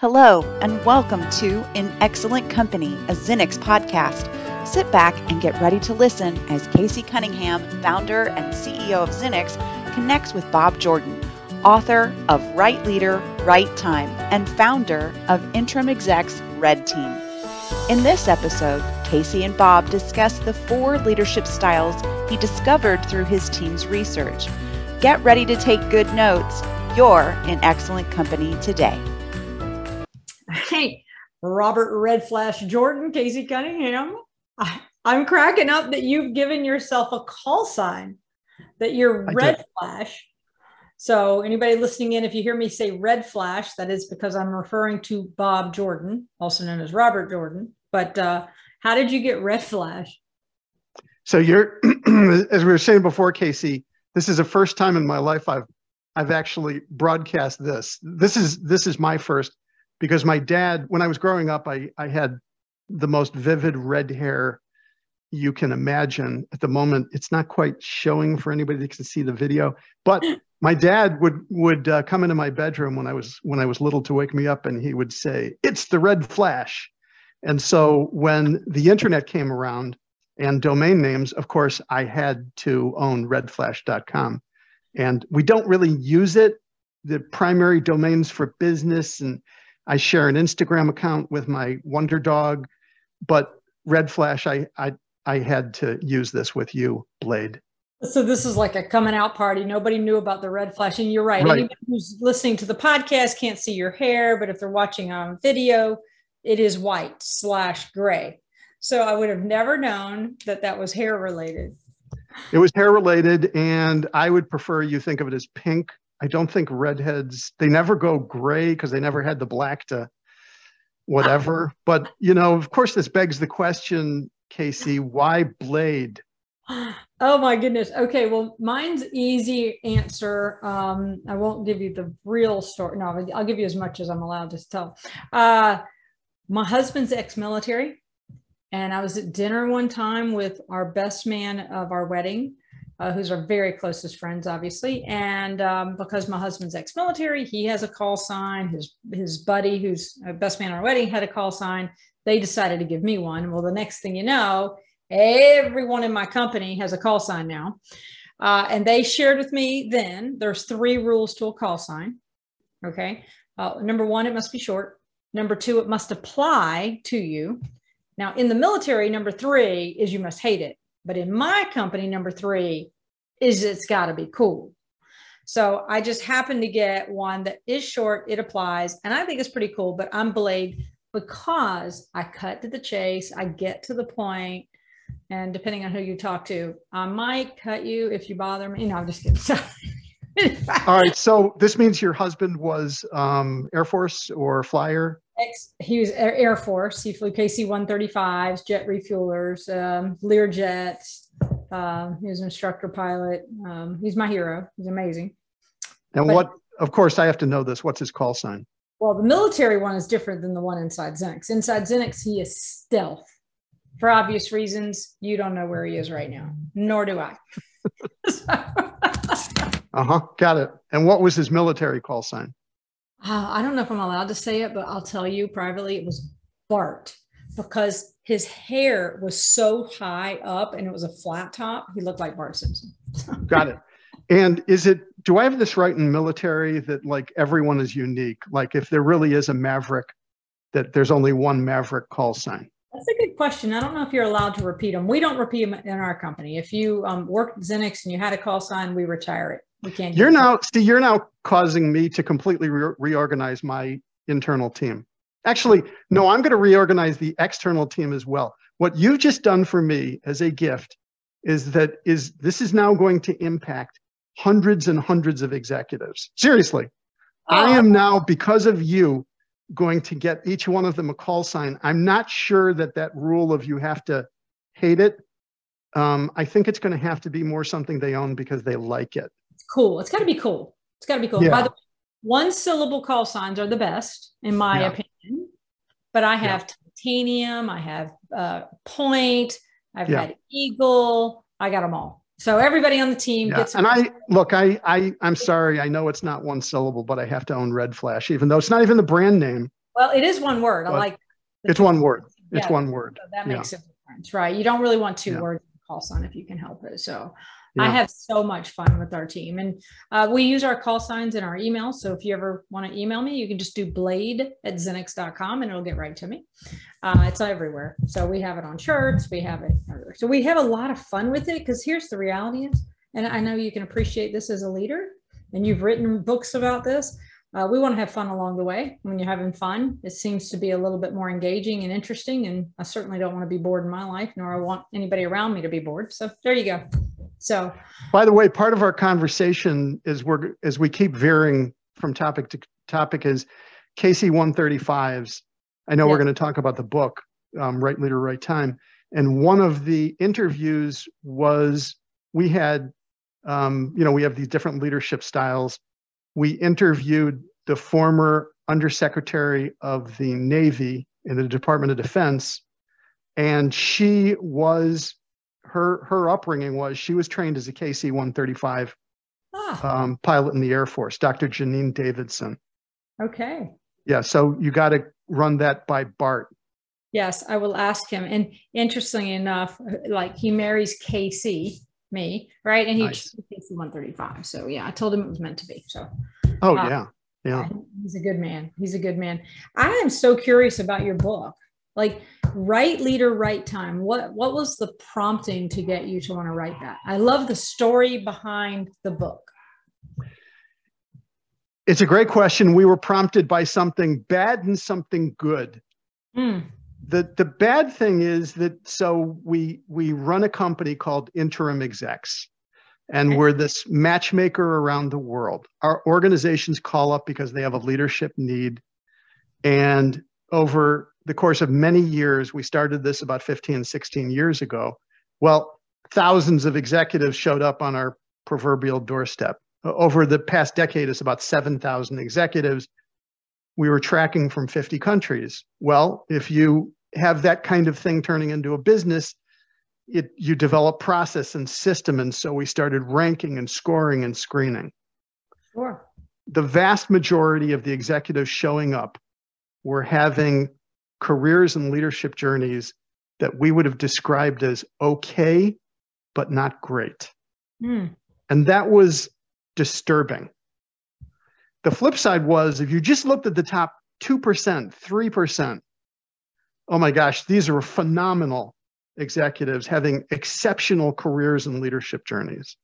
Hello, and welcome to In Excellent Company, a XINNIX podcast. Sit back and get ready to listen as Casey Cunningham, founder and CEO of XINNIX, connects with Bob Jordan, author of Right Leader, Right Time, and founder of Interim Execs Red Team. In this episode, Casey and Bob discuss the four leadership styles he discovered through his team's research. Get ready to take good notes. You're in excellent company today. Robert Red Flash Jordan, Casey Cunningham. I, am cracking up that you've given yourself a call sign that you're I Red did. Flash. So, anybody listening in, if you hear me say Red Flash, that is because I'm referring to Bob Jordan, also known as Robert Jordan. But uh, how did you get Red Flash? So, you're, as we were saying before, Casey, this is the first time in my life I've I've actually broadcast this. This is this is my first because my dad, when I was growing up, I, I had the most vivid red hair you can imagine. At the moment, it's not quite showing for anybody that can see the video, but my dad would would uh, come into my bedroom when I was when I was little to wake me up, and he would say, "It's the red flash." And so when the internet came around and domain names, of course, I had to own redflash.com. And we don't really use it. The primary domains for business and I share an Instagram account with my Wonder Dog, but Red Flash, I I I had to use this with you, Blade. So this is like a coming out party. Nobody knew about the red flash, and you're right. right. Anybody who's listening to the podcast can't see your hair, but if they're watching on video, it is white slash gray. So I would have never known that that was hair related. It was hair related, and I would prefer you think of it as pink I don't think redheads they never go gray because they never had the black to whatever. But you know, of course, this begs the question, Casey, why Blade? Oh my goodness. Okay, well, mine's easy answer. Um, I won't give you the real story. No, I'll give you as much as I'm allowed to tell. Uh, my husband's ex-military, and I was at dinner one time with our best man of our wedding uh, who's our very closest friends, obviously. And um, because my husband's ex-military, he has a call sign. His his buddy, who's a best man at our wedding, had a call sign. They decided to give me one. Well, the next thing you know, everyone in my company has a call sign now. Uh, and they shared with me then there's three rules to a call sign. Okay. Uh, number one, it must be short. Number two, it must apply to you. Now, in the military, number three is you must hate it. But in my company, number three is it's got to be cool. So I just happened to get one that is short, it applies, and I think it's pretty cool. But I'm Blade because I cut to the chase, I get to the point, and depending on who you talk to, I might cut you if you bother me. No, I'm just kidding. All right. So this means your husband was um, Air Force or flyer? Ex, he was Air Force. He flew KC 135s, jet refuelers, um, Lear jets. Um, he was an instructor pilot. Um, he's my hero. He's amazing. And but, what, of course, I have to know this. What's his call sign? Well, the military one is different than the one inside XINNIX. Inside XINNIX, he is stealth. For obvious reasons, you don't know where he is right now, nor do I. uh huh. Got it. And what was his military call sign? Uh, I don't know if I'm allowed to say it, but I'll tell you privately, it was Bart because his hair was so high up and it was a flat top. He looked like Bart Simpson. Got it. And is it, do I have this right in military that like everyone is unique? Like if there really is a Maverick, that there's only one Maverick call sign? That's a good question. I don't know if you're allowed to repeat them. We don't repeat them in our company. If you um, worked XINNIX and you had a call sign, we retire it. We can't. You're now, see, you're now causing me to completely re- reorganize my internal team. Actually, no, I'm going to reorganize the external team as well. What you've just done for me as a gift is that is this is now going to impact hundreds and hundreds of executives. Seriously. Oh. I am now because of you going to get each one of them a call sign. I'm not sure that that rule of you have to hate it. Um, I think it's going to have to be more something they own because they like it. Cool. It's got to be cool. It's got to be cool. Yeah. By the way, one syllable call signs are the best, in my yeah. opinion. But I have yeah. titanium, I have uh, point, I've had eagle, I got them all. So everybody on the team yeah. gets. And I look, I, I, I'm sorry. I know it's not one syllable, but I have to own Red Flash, even though it's not even the brand name. Well, it is one word. I like. It's one word. It's one word. So that makes a difference, right? You don't really want two words in a call sign if you can help it. So I have so much fun with our team, and uh, we use our call signs in our email. So if you ever want to email me, you can just do blade at xinnix.com and it'll get right to me. Uh, it's everywhere. So we have it on shirts, we have it everywhere. So we have a lot of fun with it because here's the reality is, and I know you can appreciate this as a leader, and you've written books about this. Uh, we want to have fun along the way. When you're having fun, it seems to be a little bit more engaging and interesting. And I certainly don't want to be bored in my life, nor I want anybody around me to be bored. So there you go. So By the way, part of our conversation is we're as we keep veering from topic to topic is KC 135s. I know we're going to talk about the book, um, Right Leader, Right Time. And one of the interviews was we had, um, you know, we have these different leadership styles. We interviewed the former Undersecretary of the Navy in the Department of Defense, and she was her her upbringing was she was trained as a KC 135 ah, um, pilot in the Air Force, Dr. Janine Davidson. okay. Yeah, so you got to run that by Bart. Yes, I will ask him. And interestingly enough, like he marries Casey, me, right? And he Nice. Casey 135. So yeah, I told him it was meant to be. So Oh Ah. yeah, yeah. He's a good man. He's a good man. I am so curious about your book. Like right leader, right time. What what was the prompting to get you to want to write that? I love the story behind the book. It's a great question. We were prompted by something bad and something good. Hmm. The the bad thing is that so we we run a company called Interim Execs. And Okay. we're this matchmaker around the world. Our organizations call up because they have a leadership need. And over the course of many years, we started this about 15, 16 years ago. Well, thousands of executives showed up on our proverbial doorstep. Over the past decade, it's about 7,000 executives. We were tracking from 50 countries. Well, if you have that kind of thing turning into a business, it, you develop process and system. And so we started ranking and scoring and screening Sure. the vast majority of the executives showing up were having careers and leadership journeys that we would have described as okay, but not great. Hmm. And that was disturbing. The flip side was if you just looked at the top 2%, 3%, oh my gosh, these are phenomenal executives having exceptional careers and leadership journeys.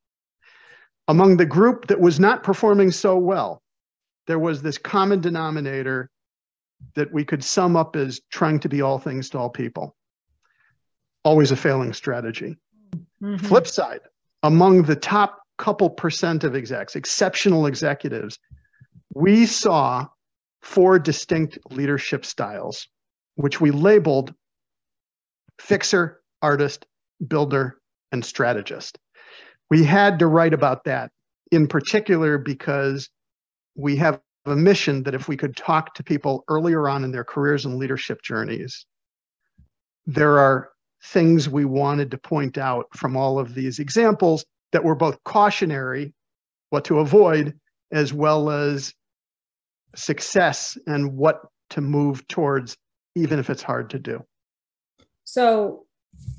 Among the group that was not performing so well, there was this common denominator that we could sum up as trying to be all things to all people. Always a failing strategy. Mhm. Flip side, among the top couple percent of execs, exceptional executives, we saw four distinct leadership styles, which we labeled fixer, artist, builder, and strategist. We had to write about that in particular because we have a mission that if we could talk to people earlier on in their careers and leadership journeys, there are things we wanted to point out from all of these examples that were both cautionary, what to avoid, as well as success and what to move towards, even if it's hard to do. So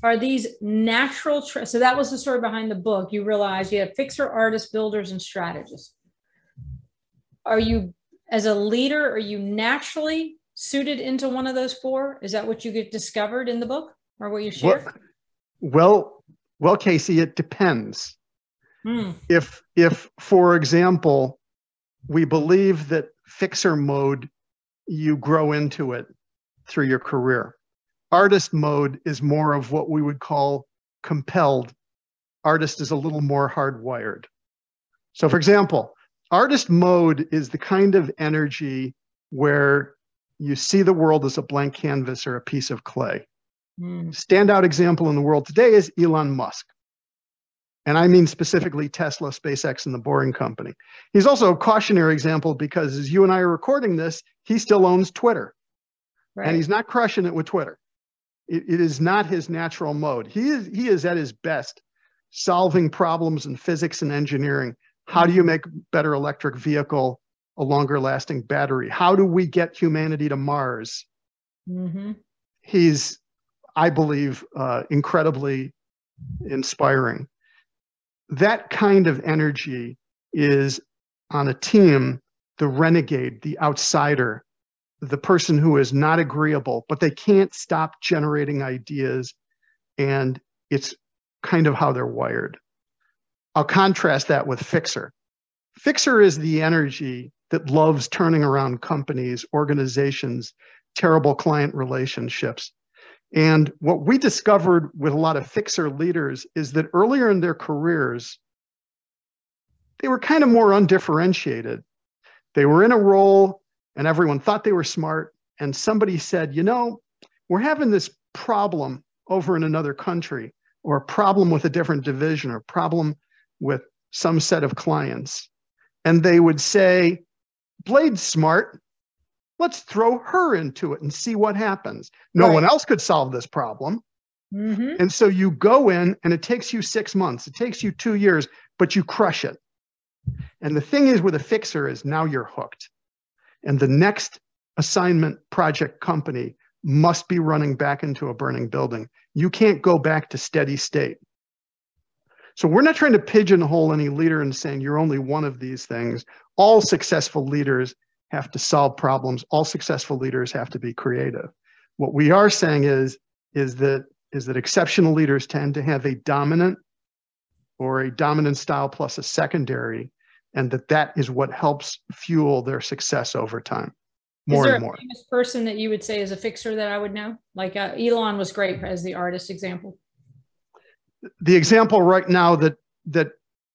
are these natural tra- so that was the story behind the book you realize you have fixer artists builders and strategists are you as a leader are you naturally suited into one of those four? Is that what you get discovered in the book or what you share? Well, well, Casey, it depends. Hmm. if if for example we believe that fixer mode you grow into it through your career. Artist mode is more of what we would call compelled. Artist is a little more hardwired. So for example artist mode is the kind of energy where you see the world as a blank canvas or a piece of clay Hmm. standout example in the world today is Elon Musk. And I mean specifically Tesla, SpaceX, and the Boring Company. He's also a cautionary example because as you and I are recording this, he still owns Twitter right and he's not crushing it with Twitter. It, it is not his natural mode. He is, he is at his best solving problems in physics and engineering. How do you make better electric vehicle a longer lasting battery? How do we get humanity to Mars? Mm-hmm. He's, I believe, uh, incredibly inspiring. That kind of energy is on a team the renegade, the outsider, the person who is not agreeable, but they can't stop generating ideas. And it's kind of how they're wired. I'll contrast that with Fixer. Fixer is the energy that loves turning around companies, organizations, terrible client relationships. And what we discovered with a lot of Fixer leaders is that earlier in their careers, they were kind of more undifferentiated. They were in a role and everyone thought they were smart. And somebody said, you know, we're having this problem over in another country, or a problem with a different division, or problem with some set of clients. And they would say, Blade's smart. Let's throw her into it and see what happens. No Right. one else could solve this problem. Mm-hmm. And so you go in and it takes you six months, it takes you two years, but you crush it. And the thing is with a fixer is now you're hooked. And the next assignment project company must be running back into a burning building. You can't go back to steady state. So we're not trying to pigeonhole any leader and saying you're only one of these things. All successful leaders have to solve problems. All successful leaders have to be creative. What we are saying is, is that is that exceptional leaders tend to have a dominant or a dominant style plus a secondary, and that that is what helps fuel their success over time, more is there and a more. famous person that you would say is a fixer that I would know? Like uh, Elon was great as the artist example. The example right now that that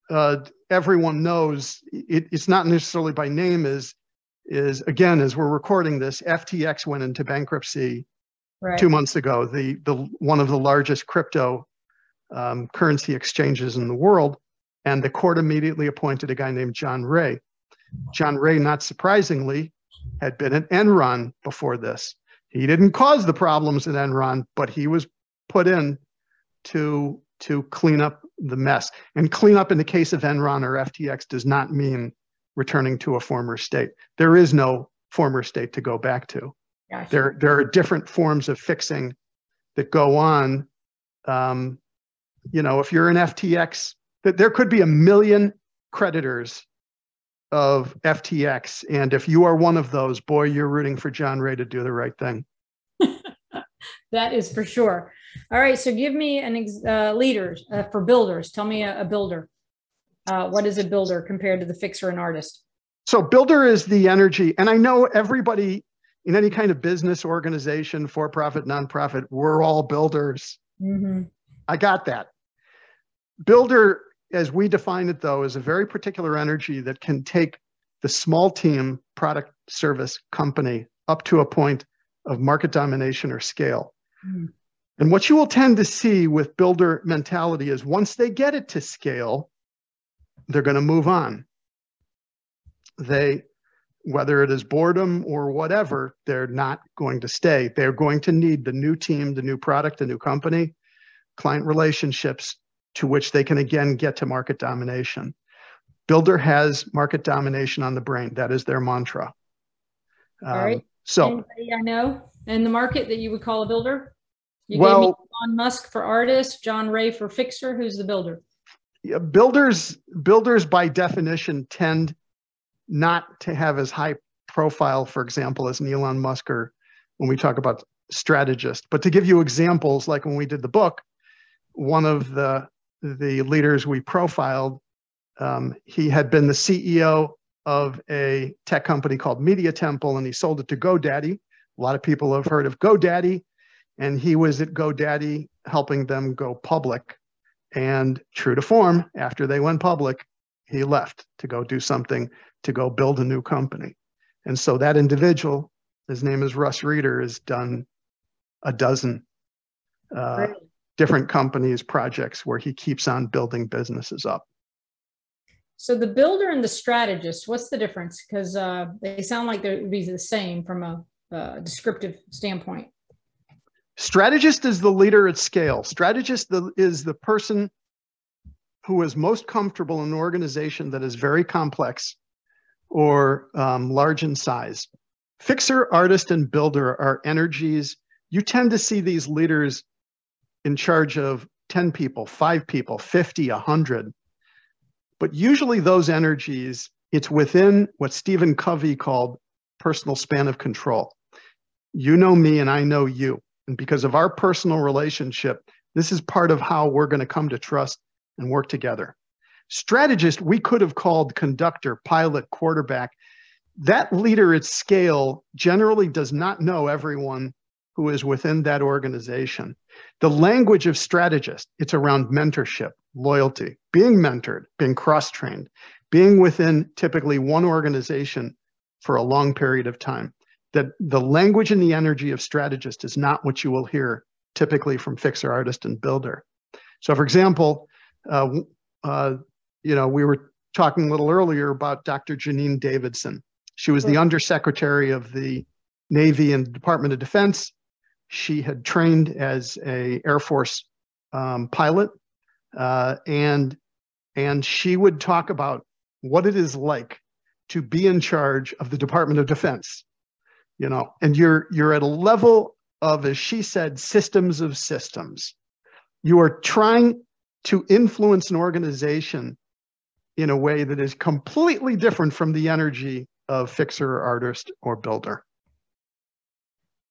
uh, everyone knows it, it's not necessarily by name is is again as we're recording this ftx went into bankruptcy Right. two months ago the the one of the largest crypto um, currency exchanges in the world and the court immediately appointed a guy named john ray john ray not surprisingly had been at enron before this he didn't cause the problems at enron but he was put in to to clean up the mess. And clean up in the case of Enron or FTX does not mean returning to a former state. There is no former state to go back to. Gotcha. There there are different forms of fixing that go on. Um, you know, if you're an FTX, that there could be a million creditors of FTX, and if you are one of those, boy, you're rooting for John Ray to do the right thing. That is for sure. All right. So give me an ex- uh, leaders uh, for builders. Tell me a, a builder. Uh, what is a builder compared to the fixer and artist? So builder is the energy, and I know everybody in any kind of business organization, for profit, nonprofit, we're all builders. Mm-hmm. I got that. Builder, as we define it though, is a very particular energy that can take the small team, product, service, company up to a point of market domination or scale. Mm. And what you will tend to see with builder mentality is once they get it to scale, they're going to move on. They, whether it is boredom or whatever, they're not going to stay. They're going to need the new team, the new product, the new company, client relationships to which they can again get to market domination. Builder has market domination on the brain. That is their mantra. All right. Um, so, Anybody I know in the market that you would call a builder? You gave well, me Elon Musk for artist, John Ray for fixer. Who's the builder? yeah, builders builders by definition tend not to have as high profile, for example, as an Elon Musk or when we talk about strategist. But to give you examples, like when we did the book, one of the the leaders we profiled, um, he had been the CEO of a tech company called Media Temple, and he sold it to GoDaddy. A lot of people have heard of GoDaddy, and he was at GoDaddy helping them go public. And true to form, after they went public, he left to go do something, to go build a new company. And so that individual, his name is Russ Reeder, has done a dozen uh, different companies, projects where he keeps on building businesses up. So the builder and the strategist, what's the difference? Because uh, they sound like they would be the same from a, uh descriptive standpoint. Strategist is the leader at scale. Strategist is the person who is most comfortable in an organization that is very complex, or um, large in size. Fixer, artist, and builder are energies. You tend to see these leaders in charge of 10 people, five people, 50, 100. But usually those energies, it's within what Stephen Covey called personal span of control. You know me and I know you. And because of our personal relationship, this is part of how we're going to come to trust and work together. Strategist, we could have called conductor, pilot, quarterback. That leader at scale generally does not know everyone who is within that organization. The language of strategist, it's around mentorship, loyalty, being mentored, being cross trained, being within typically one organization for a long period of time. That the language and the energy of strategist is not what you will hear typically from fixer, artist, and builder. So, for example, uh, uh, you know, we were talking a little earlier about Dr. Janine Davidson. She was the undersecretary of the Navy and Department of Defense. She had trained as a Air Force um, pilot, uh, and and she would talk about what it is like to be in charge of the Department of Defense. You know, and you're you're at a level of, as she said, systems of systems. You are trying to influence an organization in a way that is completely different from the energy of fixer, artist, or builder.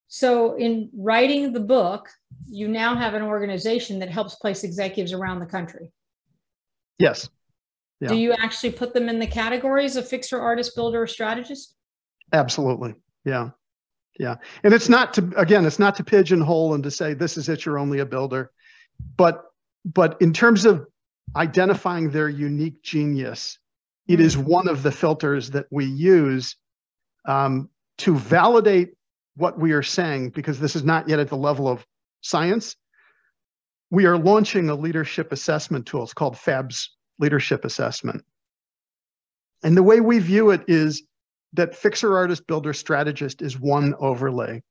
So, in writing the book, you now have an organization that helps place executives around the country. Yes. Yeah. Do you actually put them in the categories of fixer, artist, builder, or strategist? Absolutely. Yeah. Yeah. And it's not to, again, it's not to pigeonhole and to say this is it, you're only a builder. But, but in terms of identifying their unique genius, it is one of the filters that we use um, to validate what we are saying, because this is not yet at the level of science. We are launching a leadership assessment tool. It's called FABS Leadership Assessment. And the way we view it is that fixer, artist, builder, strategist is one overlay.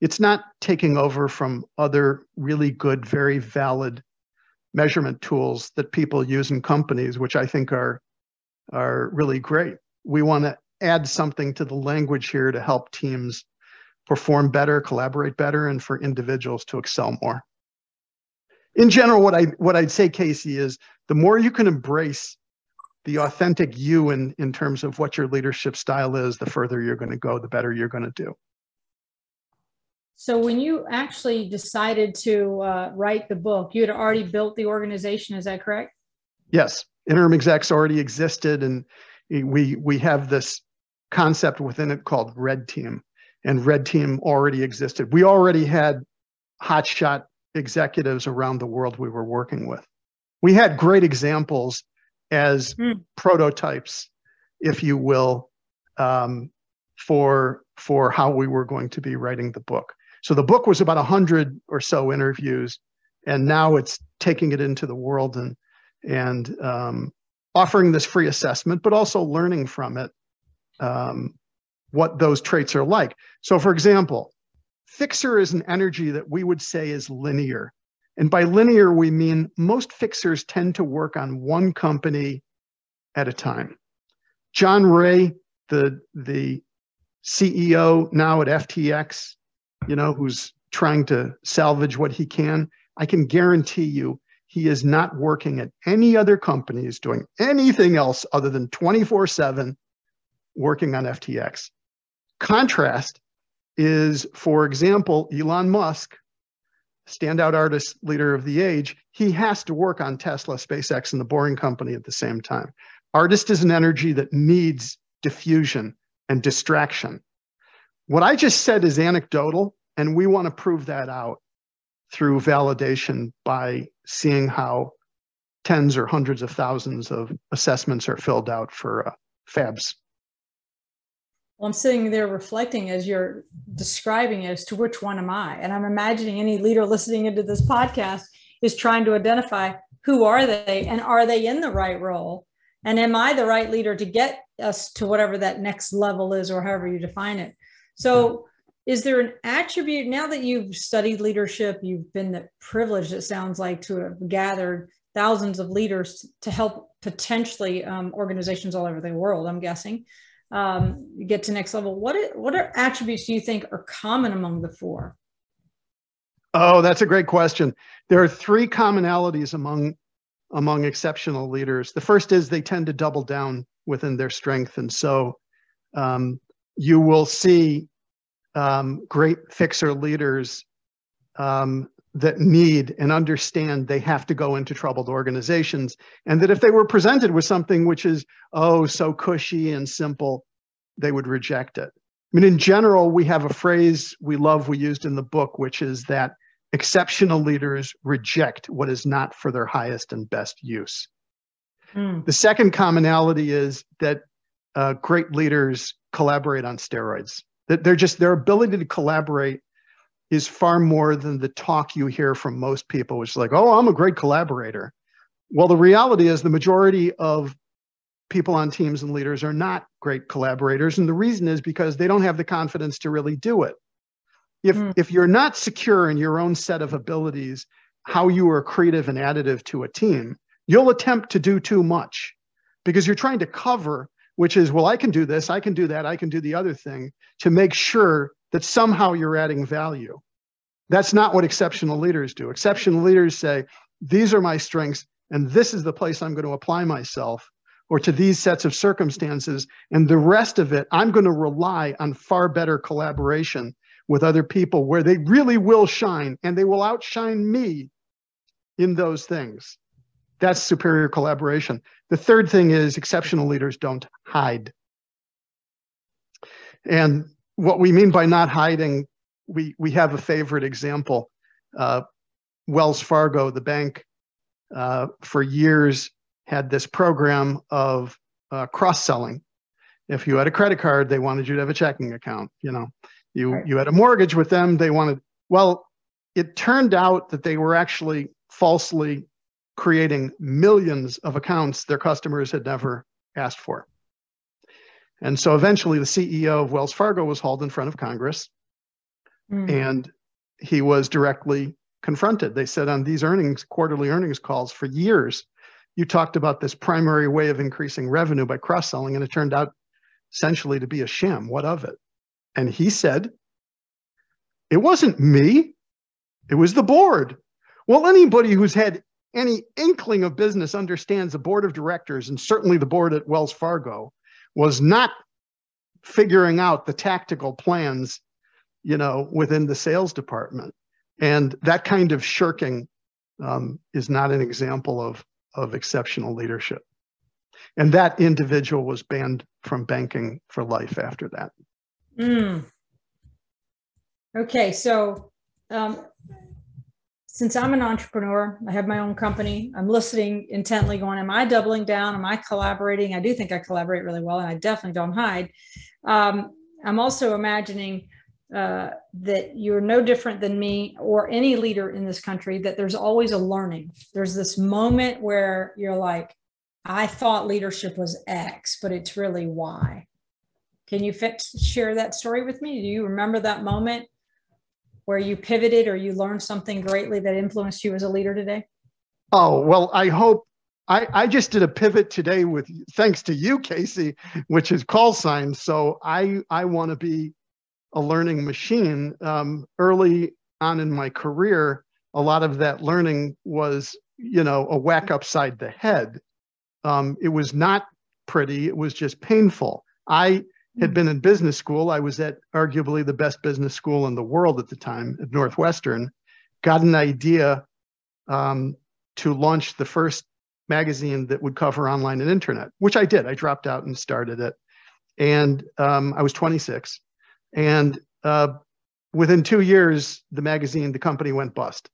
It's not taking over from other really good, very valid measurement tools that people use in companies, which I think are are really great. We want to add something to the language here to help teams perform better, collaborate better, and for individuals to excel more. In general, what I what I'd say, Casey, is the more you can embrace the authentic you in, in terms of what your leadership style is, the further you're going to go, the better you're going to do. So when you actually decided to uh, write the book, you had already built the organization. Is that correct? Yes, interim execs already existed, and we we have this concept within it called Red Team, and Red Team already existed. We already had hotshot executives around the world we were working with. We had great examples as mm. prototypes, if you will, um, for for how we were going to be writing the book. So the book was about 100 or so interviews, and now it's taking it into the world and, and um, offering this free assessment, but also learning from it um, what those traits are like. So, for example, fixer is an energy that we would say is linear. And by linear, we mean most fixers tend to work on one company at a time. John Ray, the, the CEO now at FTX, you know, who's trying to salvage what he can, I can guarantee you he is not working at any other company, companies doing anything else other than 24 7 working on FTX. Contrast is, for example, Elon Musk, standout artist leader of the age, he has to work on Tesla, SpaceX, and the Boring Company at the same time. Artist is an energy that needs diffusion and distraction. What I just said is anecdotal, and we want to prove that out through validation by seeing how tens or hundreds of thousands of assessments are filled out for uh, FABs. Well, I'm sitting there reflecting as you're describing it as to which one am I? And I'm imagining any leader listening into this podcast is trying to identify who are they and are they in the right role? And am I the right leader to get us to whatever that next level is or however you define it? So, is there an attribute now that you've studied leadership, you've been the privileged, it sounds like, to have gathered thousands of leaders to help potentially um, organizations all over the world, I'm guessing. Um, get to next level. What are, what are attributes do you think are common among the four? Oh, that's a great question. There are three commonalities among among exceptional leaders. The first is they tend to double down within their strength, and so um, you will see um, great fixer leaders um, that need and understand they have to go into troubled organizations, and that if they were presented with something which is oh so cushy and simple, they would reject it. I mean, in general, we have a phrase we love we used in the book, which is that exceptional leaders reject what is not for their highest and best use. Mm. The second commonality is that uh, great leaders collaborate on steroids. That they're just their ability to collaborate is far more than the talk you hear from most people, which is like, oh, I'm a great collaborator. Well, the reality is the majority of people on teams and leaders are not great collaborators. And the reason is because they don't have the confidence to really do it. If, mm. if you're not secure in your own set of abilities, how you are creative and additive to a team, you'll attempt to do too much because you're trying to cover, which is, well, I can do this, I can do that, I can do the other thing to make sure that somehow you're adding value. That's not what exceptional leaders do. Exceptional leaders say, these are my strengths, and this is the place I'm going to apply myself or to these sets of circumstances. And the rest of it, I'm going to rely on far better collaboration with other people where they really will shine and they will outshine me in those things. That's superior collaboration. The third thing is exceptional leaders don't hide. And what we mean by not hiding, we, we have a favorite example. Uh, Wells Fargo, the bank, uh, for years had this program of uh, cross selling. If you had a credit card, they wanted you to have a checking account. You know, you right. you had a mortgage with them. They wanted. Well, it turned out that they were actually falsely creating millions of accounts their customers had never asked for. And so eventually the CEO of Wells Fargo was hauled in front of Congress mm. and he was directly confronted. They said on these earnings, quarterly earnings calls for years, you talked about this primary way of increasing revenue by cross selling, and it turned out essentially to be a sham. What of it? And he said, It wasn't me, it was the board. Well, anybody who's had any inkling of business understands the board of directors, and certainly the board at Wells Fargo, was not figuring out the tactical plans, you know, within the sales department. And that kind of shirking um, is not an example of of exceptional leadership. And that individual was banned from banking for life after that. Mm. Okay, so um, since I'm an entrepreneur, I have my own company, I'm listening intently, going, Am I doubling down? Am I collaborating? I do think I collaborate really well, and I definitely don't hide. Um, I'm also imagining uh, that you're no different than me or any leader in this country, that there's always a learning. There's this moment where you're like, I thought leadership was X, but it's really Y. Can you share that story with me? Do you remember that moment where you pivoted or you learned something greatly that influenced you as a leader today? Oh, well, I hope I, I just did a pivot today with thanks to you, Casey, which is call signs. So I I want to be a learning machine. Um, early on in my career, a lot of that learning was, you know, a whack upside the head. Um, it was not pretty, it was just painful. I had been in business school. I was at arguably the best business school in the world at the time at Northwestern. Got an idea um, to launch the first magazine that would cover online and internet, which I did. I dropped out and started it. And um, I was 26. And uh, within two years, the magazine, the company went bust.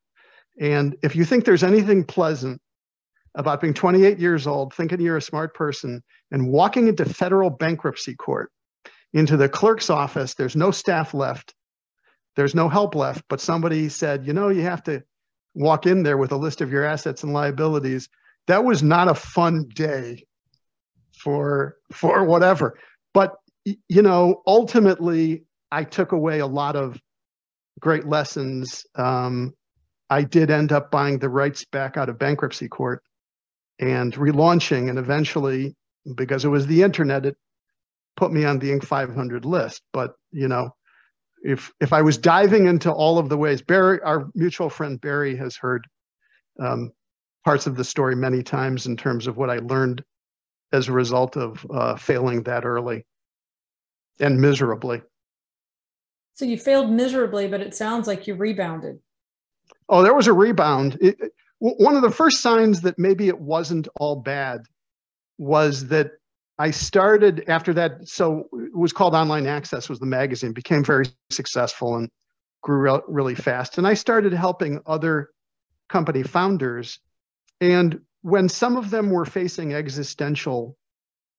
And if you think there's anything pleasant about being 28 years old, thinking you're a smart person, and walking into federal bankruptcy court, into the clerk's office, there's no staff left, there's no help left, but somebody said, you know, you have to walk in there with a list of your assets and liabilities. That was not a fun day for for whatever. But you know, ultimately, I took away a lot of great lessons. Um, I did end up buying the rights back out of bankruptcy court and relaunching, and eventually, because it was the internet, it put me on the Inc. 500 list. But you know, if if I was diving into all of the ways, Barry, our mutual friend Barry, has heard um, parts of the story many times in terms of what I learned as a result of uh, failing that early and miserably. So you failed miserably, but it sounds like you rebounded. Oh, there was a rebound. It, one of the first signs that maybe it wasn't all bad was that I started after that. So it was called Online Access was the magazine, became very successful and grew re- really fast. And I started helping other company founders. And when some of them were facing existential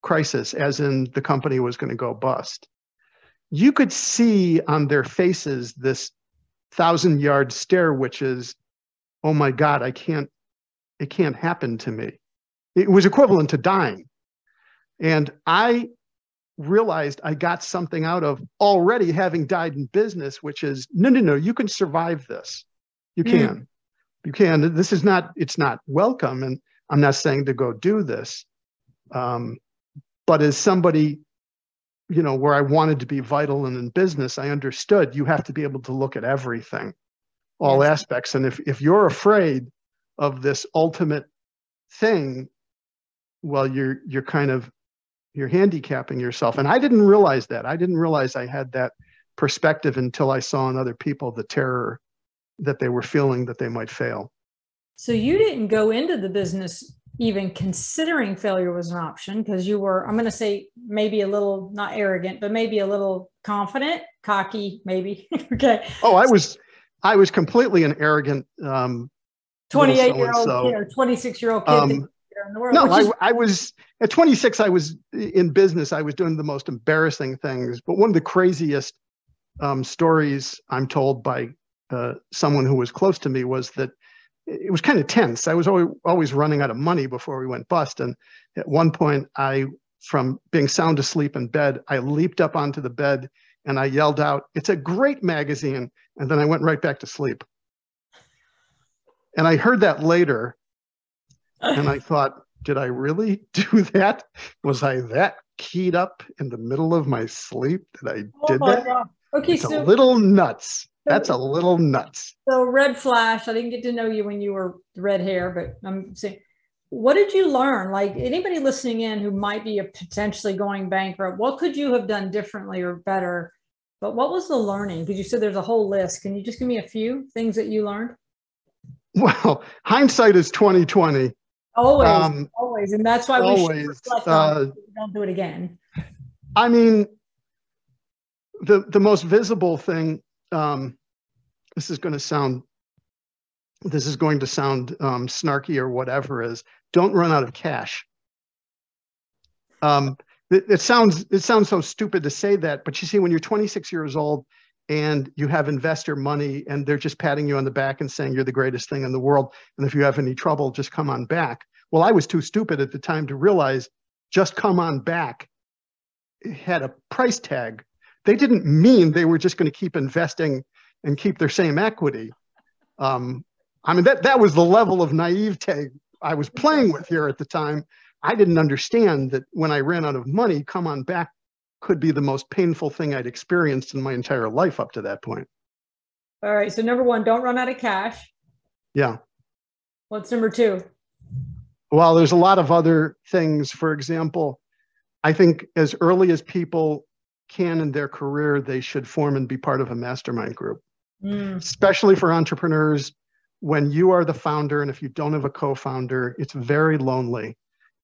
crisis, as in the company was going to go bust, you could see on their faces this thousand yard stare, which is, oh my God, I can't, it can't happen to me. It was equivalent to dying. And I realized I got something out of already having died in business, which is no, no, no, you can survive this. You can. Mm. You can. This is not, it's not welcome. And I'm not saying to go do this. Um, but as somebody, you know, where I wanted to be vital and in business, I understood you have to be able to look at everything, all yes. aspects. And if, if you're afraid of this ultimate thing, well, you're, you're kind of, you're handicapping yourself. And I didn't realize that. I didn't realize I had that perspective until I saw in other people the terror that they were feeling that they might fail. So you didn't go into the business even considering failure was an option because you were, I'm going to say maybe a little not arrogant, but maybe a little confident, cocky, maybe. okay. Oh, I was, I was completely an arrogant, um, 28 year old kid or 26 year old kid. Um, World, no, is- I, I was at 26. I was in business. I was doing the most embarrassing things. But one of the craziest um, stories I'm told by uh, someone who was close to me was that it was kind of tense. I was always, always running out of money before we went bust. And at one point, I, from being sound asleep in bed, I leaped up onto the bed and I yelled out, It's a great magazine. And then I went right back to sleep. And I heard that later. And I thought, Did I really do that? Was I that keyed up in the middle of my sleep that I oh did that? God. Okay, it's so a little nuts. That's a little nuts. So red flash. I didn't get to know you when you were red hair, but I'm saying, what did you learn? Like anybody listening in who might be potentially going bankrupt, what could you have done differently or better? But what was the learning? Because you said there's a whole list. Can you just give me a few things that you learned? Well, hindsight is 2020. Always, um, always, and that's why we always, uh, don't do it again. I mean, the the most visible thing um, this is going to sound this is going to sound um, snarky or whatever is don't run out of cash um, it, it, sounds it sounds so stupid to say that but you see when you're 26 years old and you have investor money and they're just patting you on the back and saying you're the greatest thing in the world and if you have any trouble just come on back well i was too stupid at the time to realize just come on back had a price tag they didn't mean they were just going to keep investing and keep their same equity. Um, I mean, that, that was the level of naivete I was playing with here at the time. I didn't understand that when I ran out of money, come on back could be the most painful thing I'd experienced in my entire life up to that point. All right. So, number one, don't run out of cash. Yeah. What's number two? Well, there's a lot of other things. For example, I think as early as people can in their career, they should form and be part of a mastermind group, mm. especially for entrepreneurs. When you are the founder, and if you don't have a co founder, it's very lonely.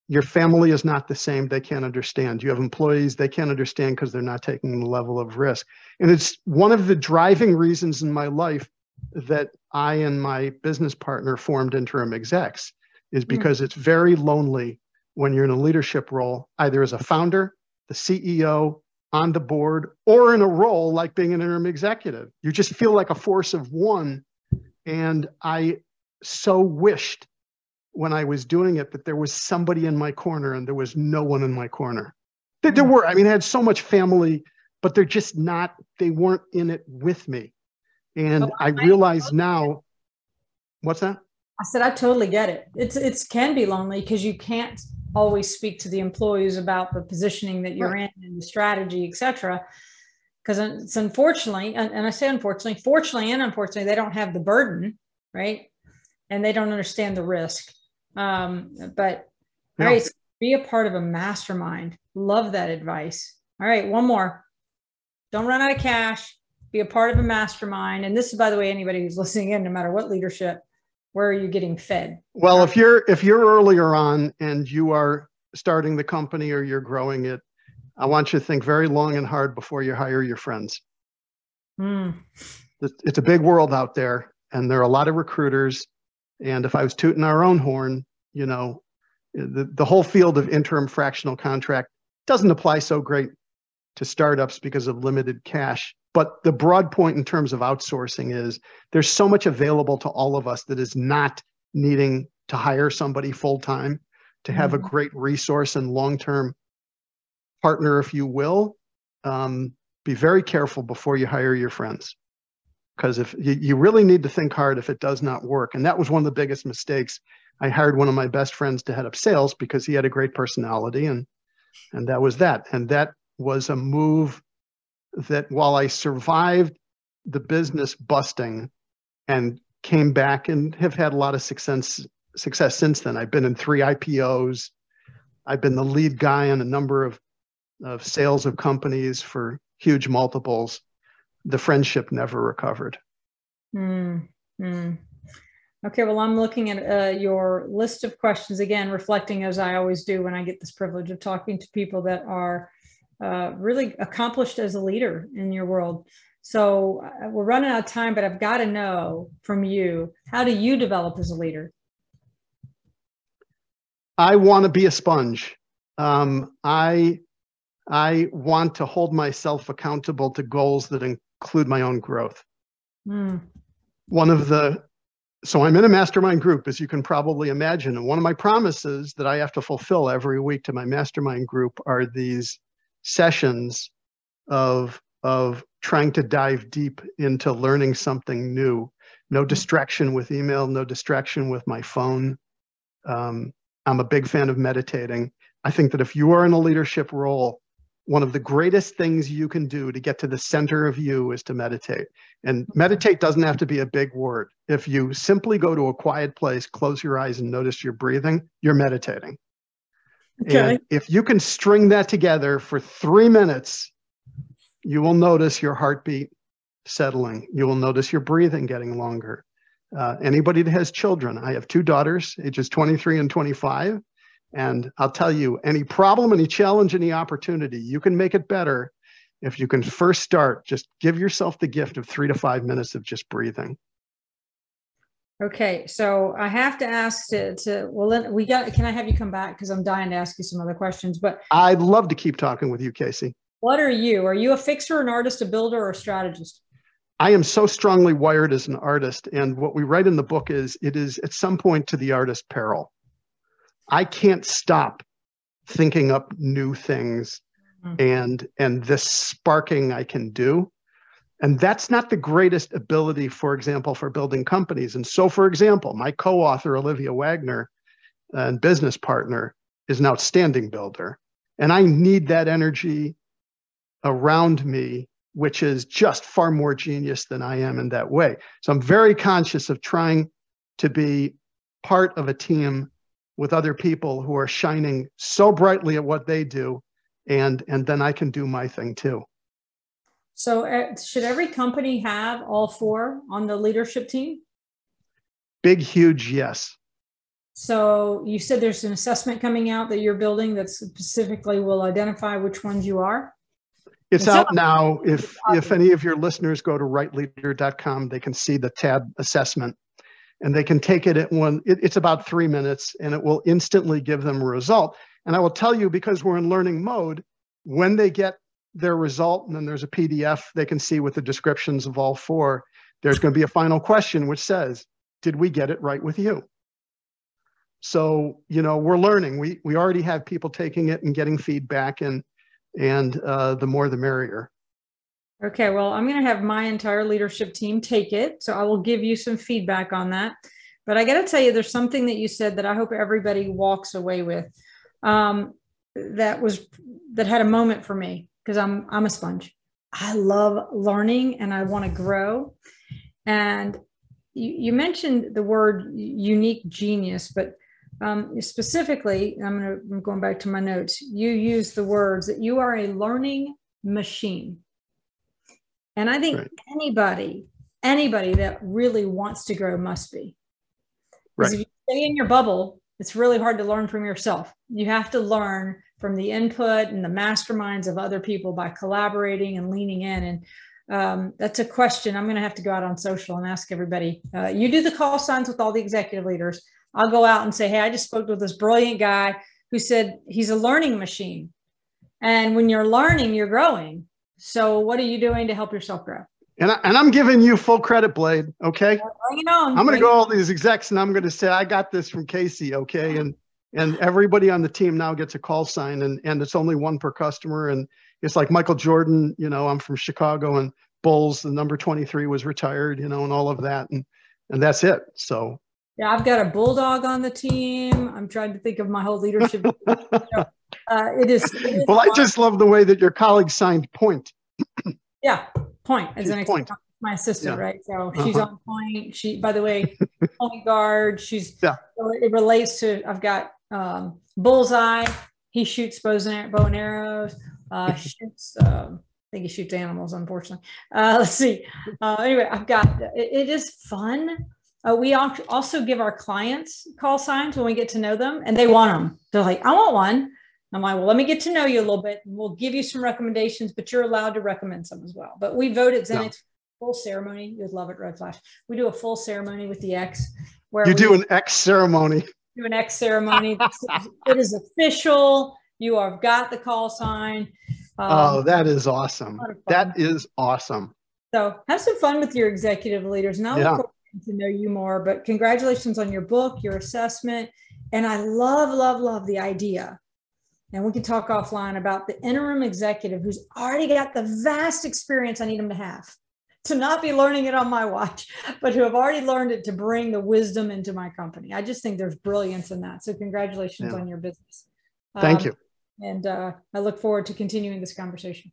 Your family is not the same. They can't understand. You have employees, they can't understand because they're not taking the level of risk. And it's one of the driving reasons in my life that I and my business partner formed Interim Execs, is mm. because mm. it's very lonely when you're in a leadership role, either as a founder, the CEO, on the board or in a role like being an interim executive. You just feel like a force of one. And I so wished when I was doing it that there was somebody in my corner and there was no one in my corner. There, there were, I mean, I had so much family, but they're just not, they weren't in it with me. And oh, I realize now, what's that? I said, I totally get it. It's, it's can be lonely because you can't always speak to the employees about the positioning that you're right. in and the strategy, et cetera. Because it's unfortunately, and, and I say unfortunately, fortunately and unfortunately, they don't have the burden, right? And they don't understand the risk. Um, but yeah. all right, so be a part of a mastermind. Love that advice. All right, one more. Don't run out of cash. Be a part of a mastermind. And this is, by the way, anybody who's listening in, no matter what leadership, where are you getting fed? Well, if you're if you're earlier on and you are starting the company or you're growing it, I want you to think very long and hard before you hire your friends. Mm. It's a big world out there, and there are a lot of recruiters. And if I was tooting our own horn, you know, the, the whole field of interim fractional contract doesn't apply so great to startups because of limited cash. But the broad point in terms of outsourcing is there's so much available to all of us that is not needing to hire somebody full time to have mm-hmm. a great resource and long term partner, if you will. Um, be very careful before you hire your friends because if you, you really need to think hard if it does not work and that was one of the biggest mistakes i hired one of my best friends to head up sales because he had a great personality and and that was that and that was a move that while I survived the business busting and came back and have had a lot of success success since then. I've been in three IPOs. I've been the lead guy on a number of, of sales of companies for huge multiples. The friendship never recovered. Mm, mm. Okay, well, I'm looking at uh, your list of questions again, reflecting as I always do when I get this privilege of talking to people that are uh, really accomplished as a leader in your world. So uh, we're running out of time, but I've got to know from you how do you develop as a leader? I want to be a sponge. Um, I I want to hold myself accountable to goals that include my own growth. Mm. One of the so I'm in a mastermind group, as you can probably imagine, and one of my promises that I have to fulfill every week to my mastermind group are these sessions of of trying to dive deep into learning something new. No mm-hmm. distraction with email, no distraction with my phone. Um, I'm a big fan of meditating. I think that if you are in a leadership role, one of the greatest things you can do to get to the center of you is to meditate. And meditate doesn't have to be a big word. If you simply go to a quiet place, close your eyes, and notice your breathing, you're meditating. Okay. And if you can string that together for three minutes, you will notice your heartbeat settling. You will notice your breathing getting longer. Uh, anybody that has children, I have two daughters, ages 23 and 25. And I'll tell you, any problem, any challenge, any opportunity, you can make it better if you can first start. Just give yourself the gift of three to five minutes of just breathing. Okay, so I have to ask to, to well, then we got. Can I have you come back because I'm dying to ask you some other questions? But I'd love to keep talking with you, Casey. What are you? Are you a fixer, an artist, a builder, or a strategist? I am so strongly wired as an artist, and what we write in the book is it is at some point to the artist's peril. I can't stop thinking up new things, mm-hmm. and and this sparking I can do and that's not the greatest ability, for example, for building companies. And so, for example, my co author, Olivia Wagner, and business partner, is an outstanding builder. And I need that energy around me, which is just far more genius than I am in that way. So I'm very conscious of trying to be part of a team with other people who are shining so brightly at what they do and and then I can do my thing too. So, uh, should every company have all four on the leadership team? Big, huge, yes. So, you said there's an assessment coming out that you're building that specifically will identify which ones you are. It's out now. If if any of your listeners go to rightleader.com, they can see the tab assessment, and they can take it at one. It, it's about three minutes, and it will instantly give them a result. And I will tell you because we're in learning mode, when they get their result, and then there's a PDF they can see with the descriptions of all four. There's going to be a final question which says, Did we get it right with you? So, you know, we're learning. We we already have people taking it and getting feedback, and and uh, the more the merrier. Okay, well, I'm going to have my entire leadership team take it. So I will give you some feedback on that. But I got to tell you, there's something that you said that I hope everybody walks away with. um, that was that had a moment for me because I'm I'm a sponge. I love learning and I want to grow. And you, you, mentioned the word unique genius, but um, specifically, I'm, gonna, I'm going back to my notes. You use the words that you are a learning machine. And I think right. anybody, anybody that really wants to grow must be. Right. If you stay in your bubble, it's really hard to learn from yourself. You have to learn from the input and the masterminds of other people by collaborating and leaning in. And um, that's a question I'm going to have to go out on social and ask everybody. Uh, you do the call signs with all the executive leaders. I'll go out and say, Hey, I just spoke with this brilliant guy who said he's a learning machine. And when you're learning, you're growing. So, what are you doing to help yourself grow? And, I, and I'm giving you full credit, Blade. Okay. Bring it on. I'm going to go all these execs and I'm going to say, I got this from Casey. Okay. And and everybody on the team now gets a call sign and and it's only one per customer and it's like michael jordan you know i'm from chicago and bulls the number 23 was retired you know and all of that and and that's it so yeah i've got a bulldog on the team i'm trying to think of my whole leadership uh, it, is, it is well i just love the way that your colleague signed point yeah point as an point my assistant, yeah. right? So uh-huh. she's on point. She, by the way, point guard. She's yeah. It relates to. I've got um, bullseye. He shoots bows and bow and arrows. Uh, shoots. Um, I think he shoots animals. Unfortunately, uh, let's see. Uh, anyway, I've got. it, it is fun. Uh, we also give our clients call signs when we get to know them, and they want them. They're like, "I want one." I'm like, well, let me get to know you a little bit. and We'll give you some recommendations, but you're allowed to recommend some as well. But we voted XINNIX yeah. full ceremony. You'd love it, Red Flash. We do a full ceremony with the X. Where you do an X ceremony do an X ceremony. it is official. You have got the call sign. Um, oh, that is awesome. That is awesome. So have some fun with your executive leaders. Now yeah. to know you more, but congratulations on your book, your assessment. And I love, love, love the idea. And we can talk offline about the interim executive who's already got the vast experience I need them to have to not be learning it on my watch, but who have already learned it to bring the wisdom into my company. I just think there's brilliance in that. So congratulations yeah. on your business. Thank um, you. And uh, I look forward to continuing this conversation.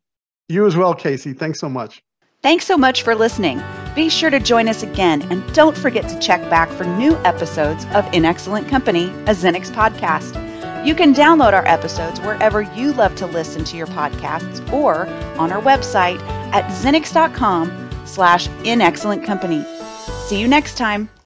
You as well, Casey. Thanks so much. Thanks so much for listening. Be sure to join us again and don't forget to check back for new episodes of In Excellent Company, a XINNIX podcast. You can download our episodes wherever you love to listen to your podcasts or on our website at xinnix.com slash in excellent company. See you next time.